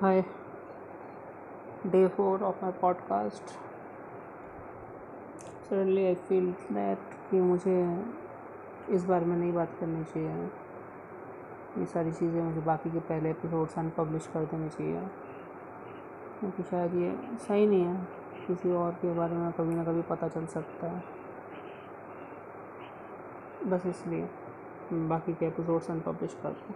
Hi day four of my podcast suddenly I feel that कि मुझे इस बारे में नहीं बात करनी चाहिए। ये सारी चीज़ें मुझे बाकी के पहले एपिसोड्स अनपब्लिश कर देनी चाहिए। क्योंकि शायद ये सही नहीं है, किसी और के बारे में कभी ना कभी पता चल सकता है। बस इसलिए बाकी के एपिसोड्स अनपब्लिश कर दूँ।